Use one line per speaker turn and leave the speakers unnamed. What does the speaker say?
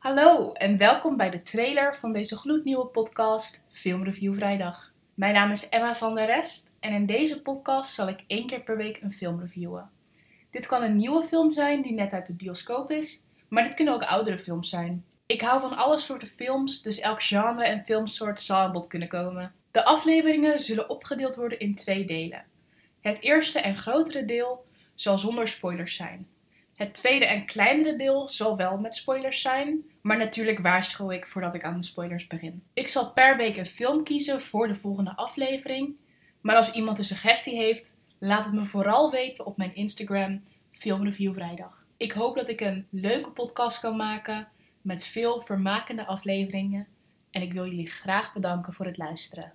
Hallo en welkom bij de trailer van deze gloednieuwe podcast Filmreview Vrijdag. Mijn naam is Emma van der Rest en in deze podcast zal ik één keer per week een film reviewen. Dit kan een nieuwe film zijn die net uit de bioscoop is, maar dit kunnen ook oudere films zijn. Ik hou van alle soorten films, dus elk genre en filmsoort zal aan bod kunnen komen. De afleveringen zullen opgedeeld worden in twee delen. Het eerste en grotere deel zal zonder spoilers zijn. Het tweede en kleinere deel zal wel met spoilers zijn, maar natuurlijk waarschuw ik voordat ik aan de spoilers begin. Ik zal per week een film kiezen voor de volgende aflevering, maar als iemand een suggestie heeft, laat het me vooral weten op mijn Instagram Filmreview Vrijdag. Ik hoop dat ik een leuke podcast kan maken met veel vermakende afleveringen en ik wil jullie graag bedanken voor het luisteren.